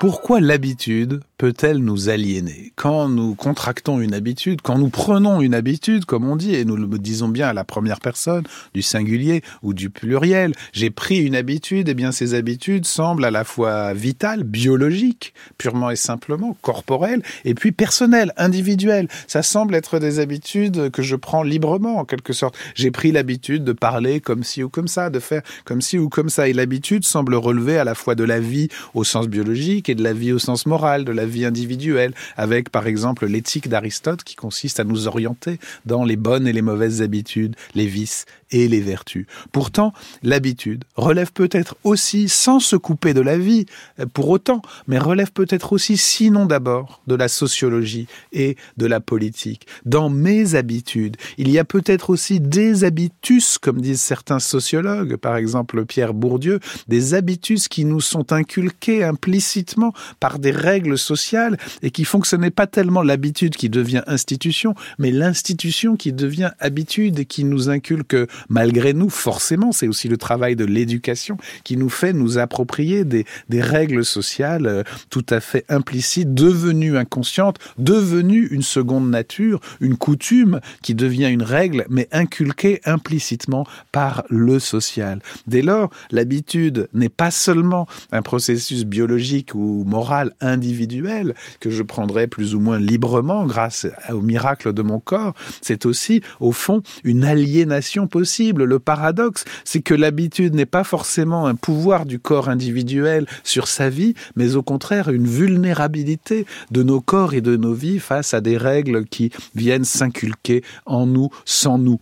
Pourquoi l'habitude? Peut-elle nous aliéner? Quand nous contractons une habitude, quand nous prenons une habitude, comme on dit, et nous le disons bien à la première personne, du singulier ou du pluriel, j'ai pris une habitude, et eh bien ces habitudes semblent à la fois vitales, biologiques, purement et simplement, corporelles, et puis personnelles, individuelles. Ça semble être des habitudes que je prends librement, en quelque sorte. J'ai pris l'habitude de parler comme ci ou comme ça, de faire comme ci ou comme ça, et l'habitude semble relever à la fois de la vie au sens biologique, et de la vie au sens moral, vie individuelle, avec par exemple l'éthique d'Aristote qui consiste à nous orienter dans les bonnes et les mauvaises habitudes, les vices et les vertus. Pourtant, l'habitude relève peut-être aussi, sans se couper de la vie pour autant, mais relève peut-être aussi, sinon d'abord, de la sociologie et de la politique. Dans mes habitudes, il y a peut-être aussi des habitus, comme disent certains sociologues, par exemple Pierre Bourdieu, des habitus qui nous sont inculqués implicitement par des règles sociales et qui font que ce n'est pas tellement l'habitude qui devient institution, mais l'institution qui devient habitude et qui nous inculque malgré nous, forcément, c'est aussi le travail de l'éducation qui nous fait nous approprier des, des règles sociales euh, tout à fait implicites, devenues inconscientes, devenues une seconde nature, une coutume qui devient une règle, mais inculquée implicitement par le social. Dès lors, l'habitude n'est pas seulement un processus biologique ou moral individuel que je prendrai plus ou moins librement grâce au miracle de mon corps, c'est aussi, au fond, une aliénation possible. Le paradoxe, c'est que l'habitude n'est pas forcément un pouvoir du corps individuel sur sa vie, mais au contraire une vulnérabilité de nos corps et de nos vies face à des règles qui viennent s'inculquer en nous sans nous.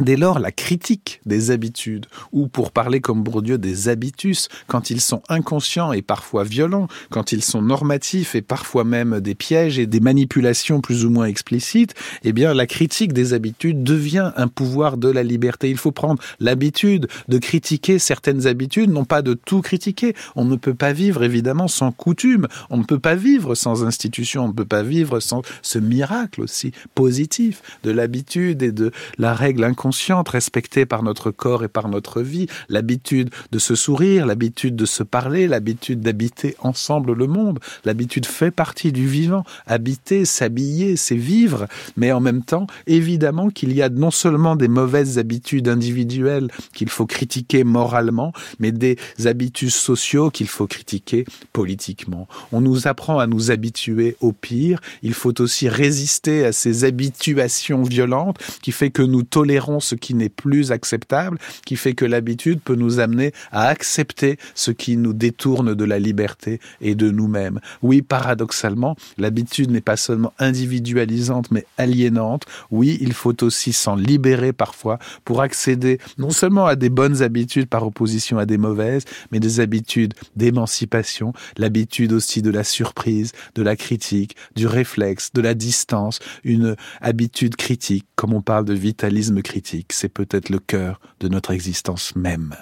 Dès lors, la critique des habitudes, ou pour parler comme Bourdieu des habitus, quand ils sont inconscients et parfois violents, quand ils sont normatifs et parfois même des pièges et des manipulations plus ou moins explicites, eh bien, la critique des habitudes devient un pouvoir de la liberté. Il faut prendre l'habitude de critiquer certaines habitudes, non pas de tout critiquer. On ne peut pas vivre, évidemment, sans coutume. On ne peut pas vivre sans institution. On ne peut pas vivre sans ce miracle aussi positif de l'habitude et de la règle inconsciente consciente, respectée par notre corps et par notre vie, l'habitude de se sourire, l'habitude de se parler, l'habitude d'habiter ensemble le monde. L'habitude fait partie du vivant. Habiter, s'habiller, c'est vivre. Mais en même temps, évidemment qu'il y a non seulement des mauvaises habitudes individuelles qu'il faut critiquer moralement, mais des habitus sociaux qu'il faut critiquer politiquement. On nous apprend à nous habituer au pire. Il faut aussi résister à ces habituations violentes qui fait que nous tolérons ce qui n'est plus acceptable, qui fait que l'habitude peut nous amener à accepter ce qui nous détourne de la liberté et de nous-mêmes. Oui, paradoxalement, l'habitude n'est pas seulement individualisante, mais aliénante. Oui, il faut aussi s'en libérer parfois pour accéder non seulement à des bonnes habitudes par opposition à des mauvaises, mais des habitudes d'émancipation, l'habitude aussi de la surprise, de la critique, du réflexe, de la distance, une habitude critique, comme on parle de vitalisme c'est peut-être le cœur de notre existence même.